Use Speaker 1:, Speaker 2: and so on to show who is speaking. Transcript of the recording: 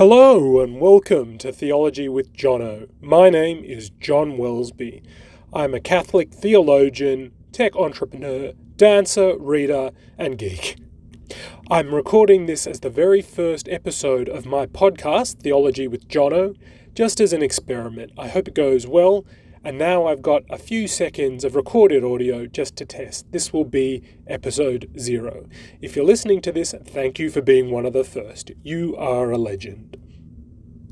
Speaker 1: Hello and welcome to Theology with Johnno. My name is John Wellesby. I'm a Catholic theologian, tech entrepreneur, dancer, reader, and geek. I'm recording this as the very first episode of my podcast, Theology with Johnno, just as an experiment. I hope it goes well and now I've got a few seconds of recorded audio just to test. This will be episode zero. If you're listening to this, thank you for being one of the first. You are a legend.